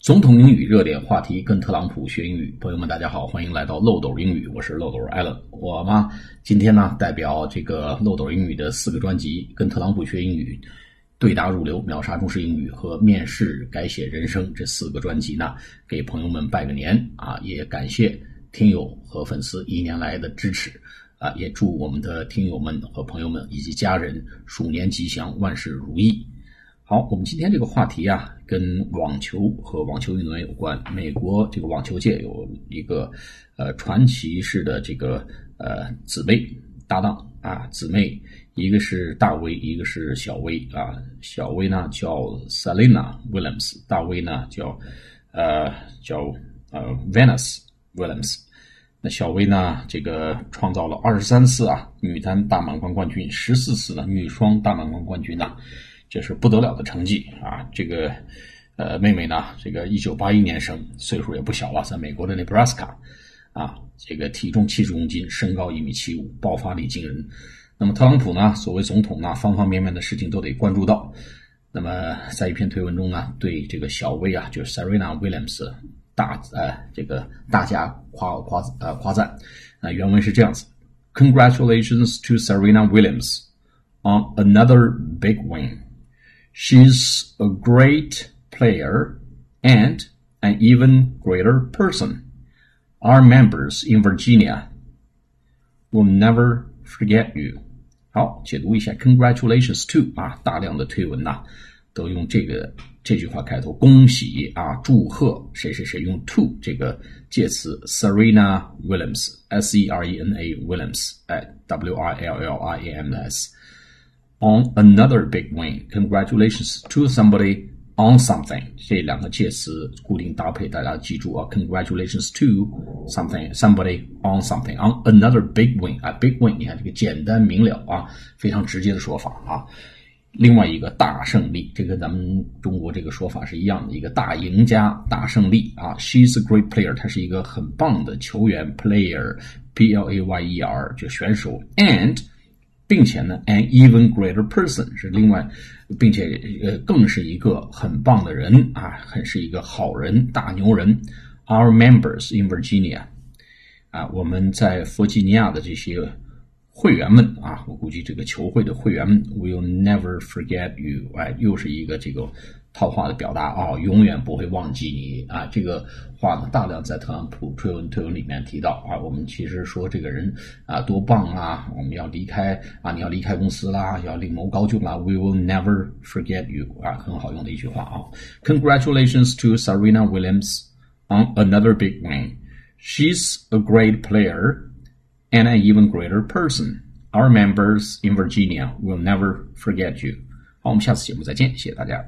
总统英语热点话题，跟特朗普学英语。朋友们，大家好，欢迎来到漏斗英语，我是漏斗 Allen。我嘛，今天呢，代表这个漏斗英语的四个专辑，跟特朗普学英语、对答如流、秒杀中式英语和面试改写人生这四个专辑呢，给朋友们拜个年啊！也感谢听友和粉丝一年来的支持啊！也祝我们的听友们和朋友们以及家人鼠年吉祥，万事如意。好，我们今天这个话题啊，跟网球和网球运动员有关。美国这个网球界有一个呃传奇式的这个呃姊妹搭档啊，姊妹一个是大威，一个是小威啊。小威呢叫 Selena Williams，大威呢叫呃叫呃 Venus Williams。那小威呢，这个创造了二十三次啊女单大满贯冠军，十四次呢女双大满贯冠军呐。这是不得了的成绩啊！这个，呃，妹妹呢，这个一九八一年生，岁数也不小了，在美国的 Nebraska，啊，这个体重七十公斤，身高一米七五，爆发力惊人。那么特朗普呢，作为总统呢，方方面面的事情都得关注到。那么在一篇推文中呢，对这个小威啊，就是 Serena Williams 大呃这个大加夸夸呃夸赞。啊，原文是这样子：Congratulations to Serena Williams on another big win. She's a great player and an even greater person. Our members in Virginia will never forget you. 好，解读一下，Congratulations to 啊，大量的推文呐、啊，都用这个这句话开头，恭喜啊，祝贺谁谁谁，用 to 这个介词，Serena Williams，S E R E N A Williams，哎，W I L L I A M S。 on another big win. Congratulations to somebody on something. 这两个介词固定搭配，大家记住啊。Congratulations to something, somebody on something on another big win 啊，big win，你看这个简单明了啊，非常直接的说法啊。另外一个大胜利，这跟咱们中国这个说法是一样的，一个大赢家、大胜利啊。She's a great player，她是一个很棒的球员，player，P L A Y E R，就选手，and 并且呢，an even greater person 是另外，并且呃，更是一个很棒的人啊，很是一个好人，大牛人。Our members in Virginia，啊，我们在弗吉尼亚的这些会员们啊，我估计这个球会的会员们，will never forget you，哎，又是一个这个。套话的表达啊，永远不会忘记你啊！这个话呢，大量在特朗普推文推文里面提到啊。我们其实说这个人啊多棒啊，我们要离开啊，你要离开公司啦，要另谋高就啦。We will never forget you 啊，很好用的一句话啊。Congratulations to Serena Williams on another big win. She's a great player and an even greater person. Our members in Virginia will never forget you. 好，我们下次节目再见，谢谢大家。